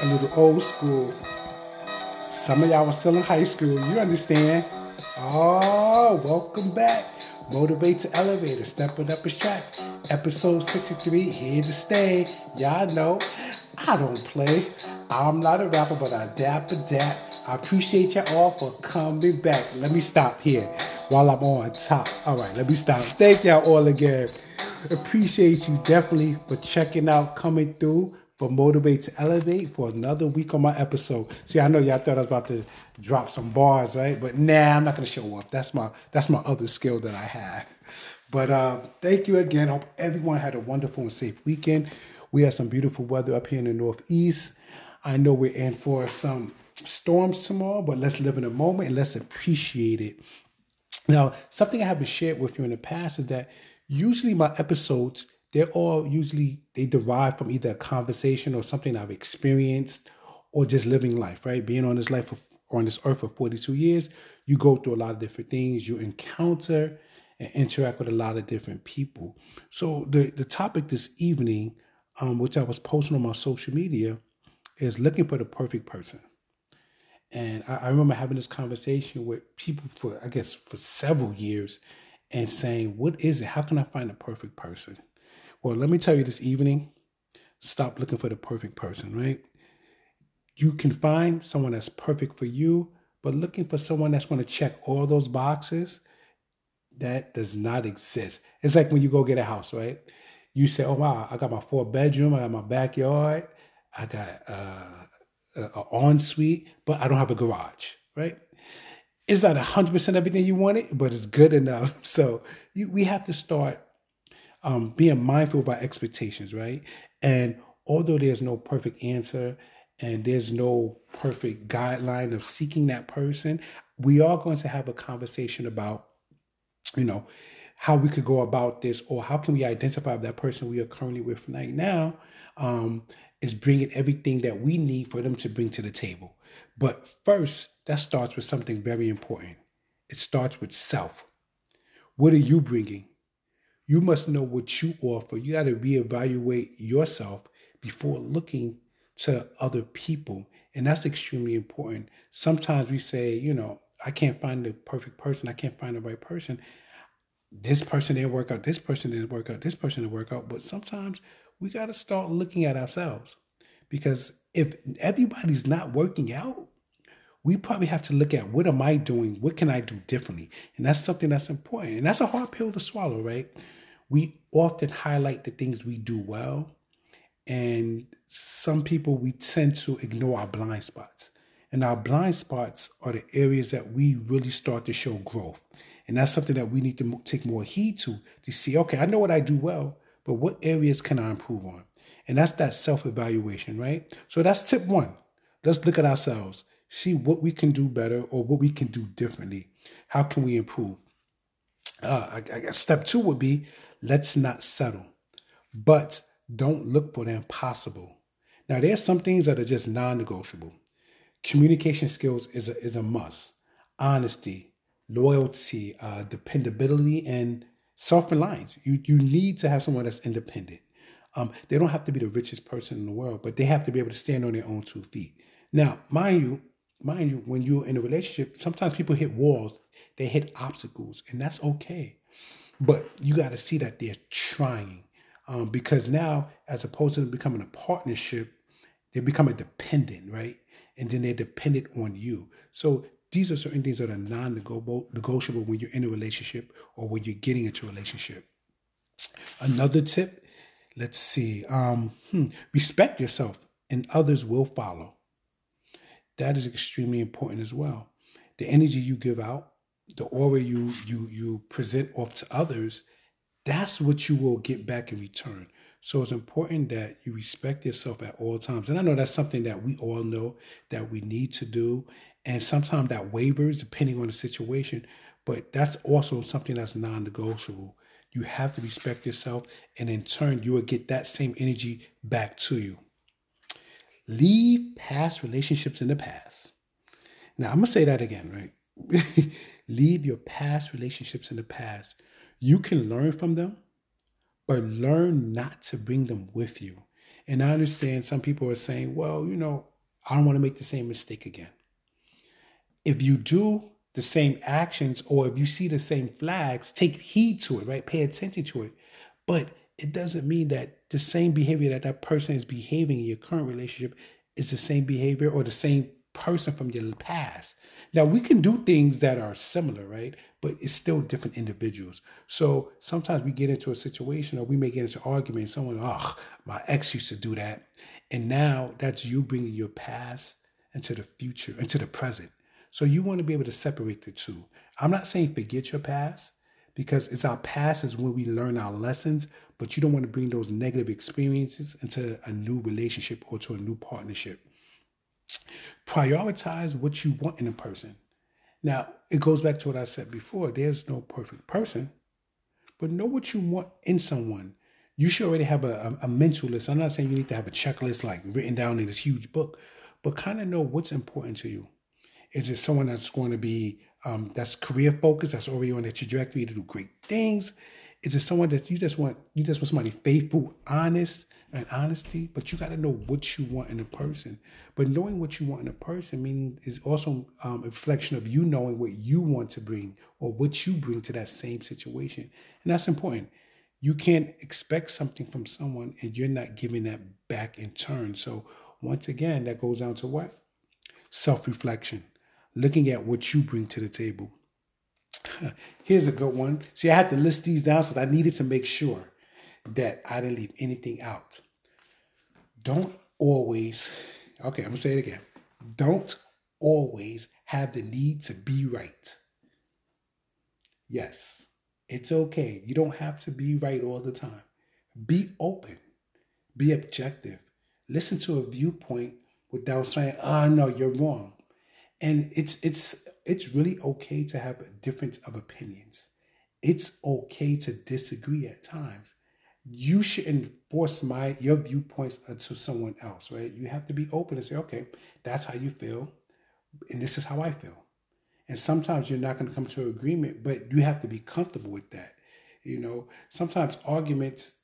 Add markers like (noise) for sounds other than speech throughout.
A little old school. Some of y'all were still in high school. You understand? Oh, welcome back. Motivate to Elevate, stepping up his track. Episode 63, here to stay. Y'all know I don't play. I'm not a rapper, but I dap a dap. I appreciate y'all all for coming back. Let me stop here while I'm on top. All right, let me stop. Thank y'all all again. Appreciate you definitely for checking out, coming through for Motivate to Elevate for another week on my episode. See, I know y'all thought I was about to drop some bars, right? But nah, I'm not gonna show up. That's my that's my other skill that I have. But uh, thank you again. Hope everyone had a wonderful and safe weekend. We had some beautiful weather up here in the Northeast. I know we're in for some storms tomorrow, but let's live in the moment and let's appreciate it. Now, something I haven't shared with you in the past is that usually my episodes they're all usually they derive from either a conversation or something I've experienced or just living life, right? Being on this life for, on this earth for 42 years, you go through a lot of different things, you encounter and interact with a lot of different people. So the, the topic this evening, um, which I was posting on my social media, is looking for the perfect person. And I, I remember having this conversation with people for I guess for several years and saying, what is it? How can I find the perfect person? Well, let me tell you this evening stop looking for the perfect person, right? You can find someone that's perfect for you, but looking for someone that's going to check all those boxes, that does not exist. It's like when you go get a house, right? You say, oh, wow, I got my four bedroom, I got my backyard, I got uh, an ensuite, but I don't have a garage, right? It's not 100% everything you wanted, but it's good enough. (laughs) So you, we have to start um, being mindful of our expectations, right? And although there's no perfect answer and there's no perfect guideline of seeking that person, we are going to have a conversation about, you know, how we could go about this or how can we identify that person we are currently with right now um, is bringing everything that we need for them to bring to the table. But first, that starts with something very important. It starts with self. What are you bringing? You must know what you offer. You got to reevaluate yourself before looking to other people. And that's extremely important. Sometimes we say, you know, I can't find the perfect person. I can't find the right person. This person didn't work out. This person didn't work out. This person didn't work out. But sometimes we got to start looking at ourselves because if everybody's not working out, we probably have to look at what am I doing? What can I do differently? And that's something that's important. And that's a hard pill to swallow, right? We often highlight the things we do well. And some people, we tend to ignore our blind spots. And our blind spots are the areas that we really start to show growth. And that's something that we need to take more heed to to see, okay, I know what I do well, but what areas can I improve on? And that's that self evaluation, right? So that's tip one. Let's look at ourselves see what we can do better or what we can do differently. How can we improve? Uh, I, I step two would be let's not settle, but don't look for the impossible. Now, there's some things that are just non negotiable. Communication skills is a, is a must, honesty, loyalty, uh, dependability, and self reliance. You, you need to have someone that's independent. Um, they don't have to be the richest person in the world, but they have to be able to stand on their own two feet. Now, mind you, mind you, when you're in a relationship, sometimes people hit walls, they hit obstacles, and that's okay. But you got to see that they're trying. Um, because now, as opposed to becoming a partnership, they become a dependent, right? And then they're dependent on you. So these are certain things that are non-negotiable when you're in a relationship or when you're getting into a relationship. Another tip, let's see, um, hmm, respect yourself and others will follow that is extremely important as well. The energy you give out, the aura you you you present off to others, that's what you will get back in return. So it's important that you respect yourself at all times. And I know that's something that we all know that we need to do. And sometimes that wavers depending on the situation, but that's also something that's non negotiable. You have to respect yourself, and in turn, you will get that same energy back to you. Leave past relationships in the past. Now, I'm going to say that again, right? (laughs) Leave your past relationships in the past. You can learn from them, but learn not to bring them with you. And I understand some people are saying, well, you know, I don't want to make the same mistake again. If you do the same actions or if you see the same flags, take heed to it, right? Pay attention to it. But it doesn't mean that the same behavior that that person is behaving in your current relationship is the same behavior or the same person from your past. Now, we can do things that are similar, right? But it's still different individuals. So sometimes we get into a situation or we may get into an argument. Someone, oh, my ex used to do that. And now that's you bringing your past into the future, into the present. So you want to be able to separate the two. I'm not saying forget your past because it's our past is when we learn our lessons, but you don't want to bring those negative experiences into a new relationship or to a new partnership. Prioritize what you want in a person. Now, it goes back to what I said before there's no perfect person, but know what you want in someone. You should already have a, a, a mental list. I'm not saying you need to have a checklist like written down in this huge book, but kind of know what's important to you. Is it someone that's going to be um, that's career focused, that's already on a trajectory to do great things? Is it someone that you just want you just want somebody faithful, honest, and honesty, but you got to know what you want in a person. But knowing what you want in a person meaning is also um, a reflection of you knowing what you want to bring or what you bring to that same situation, and that's important. You can't expect something from someone and you're not giving that back in turn. So once again, that goes down to what self-reflection, looking at what you bring to the table. (laughs) Here's a good one. See, I had to list these down so I needed to make sure that I didn't leave anything out. Don't always, okay, I'm gonna say it again. Don't always have the need to be right. Yes, it's okay. You don't have to be right all the time. Be open, be objective, listen to a viewpoint without saying, oh no, you're wrong. And it's it's it's really okay to have a difference of opinions. It's okay to disagree at times you shouldn't force my your viewpoints to someone else, right? You have to be open and say, okay, that's how you feel, and this is how I feel. And sometimes you're not going to come to an agreement, but you have to be comfortable with that. You know, sometimes arguments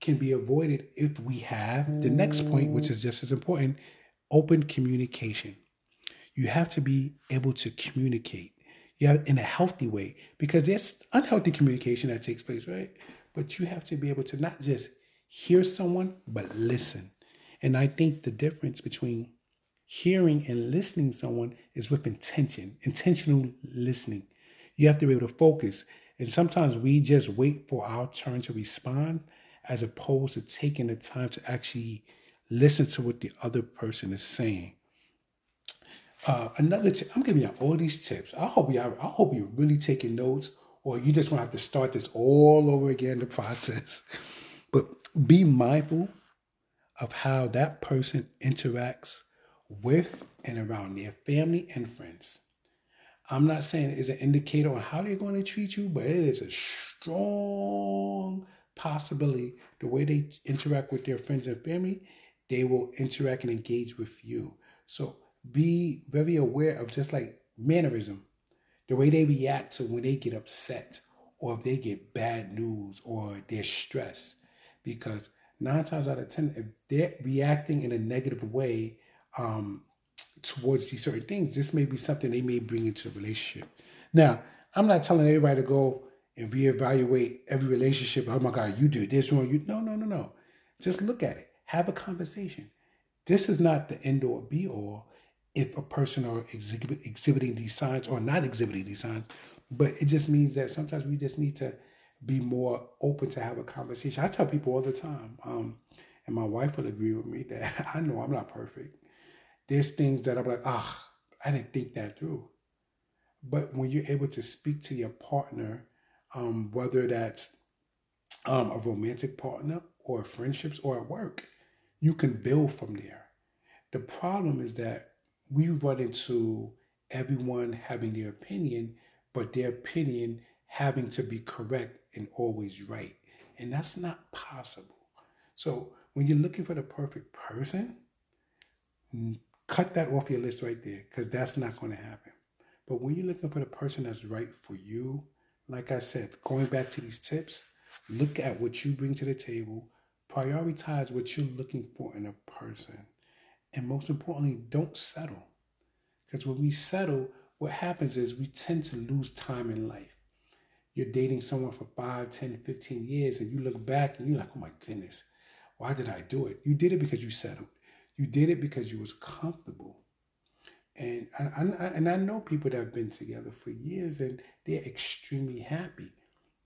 can be avoided if we have the next point, which is just as important open communication. You have to be able to communicate yeah, in a healthy way because there's unhealthy communication that takes place, right? But you have to be able to not just hear someone, but listen. And I think the difference between hearing and listening someone is with intention, intentional listening. You have to be able to focus. And sometimes we just wait for our turn to respond as opposed to taking the time to actually listen to what the other person is saying. Uh, another tip, I'm giving you all these tips. I hope you I hope you're really taking notes or you just want to have to start this all over again, the (laughs) process. But be mindful of how that person interacts with and around their family and friends. I'm not saying it is an indicator on how they're going to treat you, but it is a strong possibility the way they interact with their friends and family, they will interact and engage with you. So be very aware of just like mannerism the way they react to when they get upset or if they get bad news or they're stressed. Because nine times out of ten, if they're reacting in a negative way um, towards these certain things, this may be something they may bring into the relationship. Now, I'm not telling everybody to go and reevaluate every relationship. Oh my God, you did this wrong. You no, no, no, no. Just look at it. Have a conversation. This is not the end or be all if a person are exhibit, exhibiting these signs or not exhibiting these signs, but it just means that sometimes we just need to be more open to have a conversation. I tell people all the time, um, and my wife will agree with me that (laughs) I know I'm not perfect. There's things that I'm like, ah, oh, I didn't think that through. But when you're able to speak to your partner, um, whether that's um, a romantic partner or friendships or at work, you can build from there. The problem is that we run into everyone having their opinion, but their opinion having to be correct and always right. And that's not possible. So when you're looking for the perfect person, cut that off your list right there because that's not going to happen. But when you're looking for the person that's right for you, like I said, going back to these tips, look at what you bring to the table, prioritize what you're looking for in a person, and most importantly, don't settle. Because when we settle, what happens is we tend to lose time in life. You're dating someone for 5, 10, 15 years, and you look back and you're like, oh my goodness, why did I do it? You did it because you settled. You did it because you was comfortable. And I, I, and I know people that have been together for years and they're extremely happy.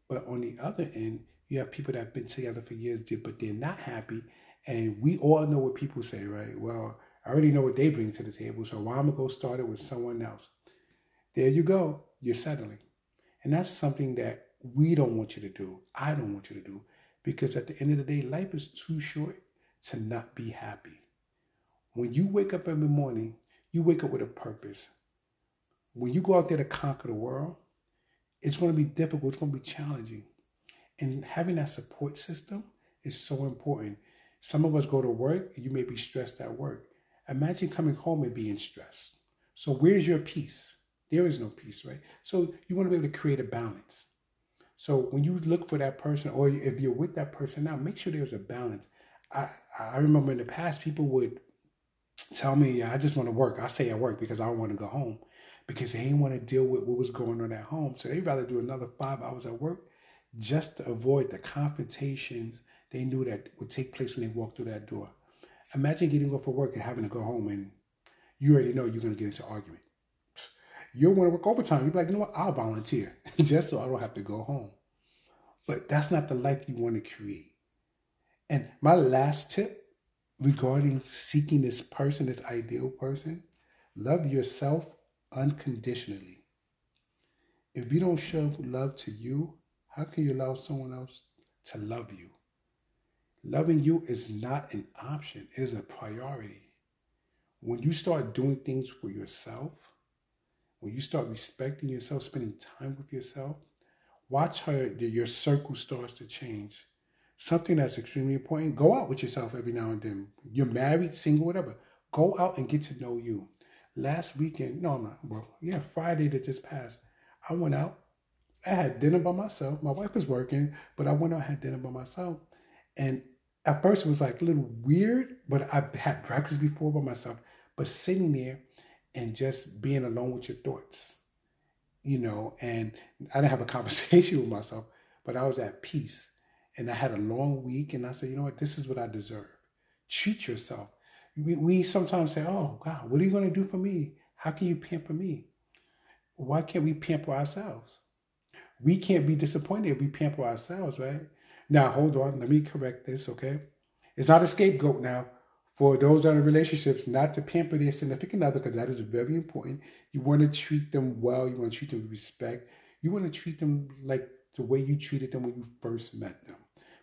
But on the other end, you have people that have been together for years, but they're not happy. And we all know what people say, right? Well, I already know what they bring to the table, so why am I going to start it with someone else? There you go. You're settling. And that's something that we don't want you to do. I don't want you to do. Because at the end of the day, life is too short to not be happy. When you wake up every morning you wake up with a purpose. When you go out there to conquer the world, it's going to be difficult, it's going to be challenging. And having that support system is so important. Some of us go to work, you may be stressed at work. Imagine coming home and being stressed. So, where's your peace? There is no peace, right? So, you want to be able to create a balance. So, when you look for that person, or if you're with that person now, make sure there's a balance. I, I remember in the past, people would tell me I just want to work. I stay at work because I don't want to go home because they didn't want to deal with what was going on at home. So they'd rather do another five hours at work just to avoid the confrontations they knew that would take place when they walked through that door. Imagine getting off for work and having to go home and you already know you're going to get into argument. You'll want to work overtime. You'll be like, you know what? I'll volunteer (laughs) just so I don't have to go home. But that's not the life you want to create. And my last tip regarding seeking this person, this ideal person, love yourself unconditionally. If you don't show love to you, how can you allow someone else to love you? Loving you is not an option, it is a priority. When you start doing things for yourself, when you start respecting yourself, spending time with yourself, watch how your circle starts to change something that's extremely important. Go out with yourself every now and then. You're married, single, whatever. Go out and get to know you. Last weekend, no, I'm not, well, yeah, Friday that just passed, I went out. I had dinner by myself. My wife was working, but I went out and had dinner by myself. And at first it was like a little weird, but I've had breakfast before by myself. But sitting there and just being alone with your thoughts, you know, and I didn't have a (laughs) conversation with myself, but I was at peace and I had a long week, and I said, you know what, this is what I deserve. Treat yourself. We, we sometimes say, oh, God, what are you going to do for me? How can you pamper me? Why can't we pamper ourselves? We can't be disappointed if we pamper ourselves, right? Now, hold on, let me correct this, okay? It's not a scapegoat now for those that are in relationships not to pamper their significant other because that is very important. You want to treat them well, you want to treat them with respect, you want to treat them like the way you treated them when you first met them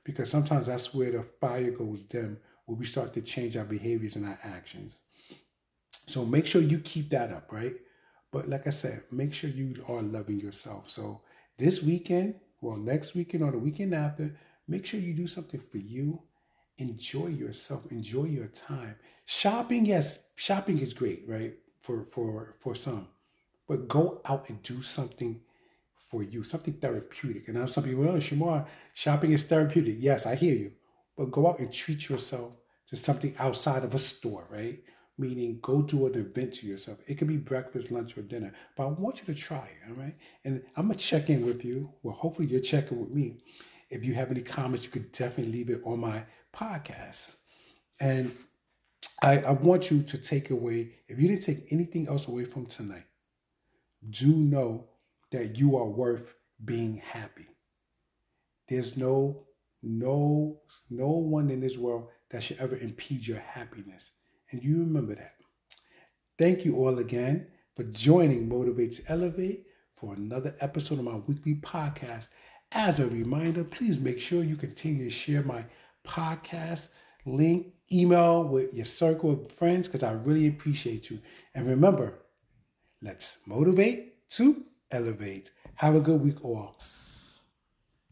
because sometimes that's where the fire goes dim, where we start to change our behaviors and our actions. So make sure you keep that up, right? But like I said, make sure you are loving yourself. So this weekend, well, next weekend or the weekend after, make sure you do something for you. Enjoy yourself. Enjoy your time. Shopping, yes, shopping is great, right? For for for some, but go out and do something for you, something therapeutic. And now some people, oh, Shamar, shopping is therapeutic. Yes, I hear you. But go out and treat yourself to something outside of a store, right? Meaning go do an event to yourself. It could be breakfast, lunch, or dinner. But I want you to try it, all right? And I'm to check in with you. Well, hopefully you're checking with me. If you have any comments, you could definitely leave it on my podcast. And I, I want you to take away, if you didn't take anything else away from tonight, do know that you are worth being happy. There's no no no one in this world that should ever impede your happiness. And you remember that. Thank you all again for joining Motivates Elevate for another episode of my weekly podcast. As a reminder, please make sure you continue to share my podcast link, email with your circle of friends because I really appreciate you. And remember, let's motivate to elevate. Have a good week, all.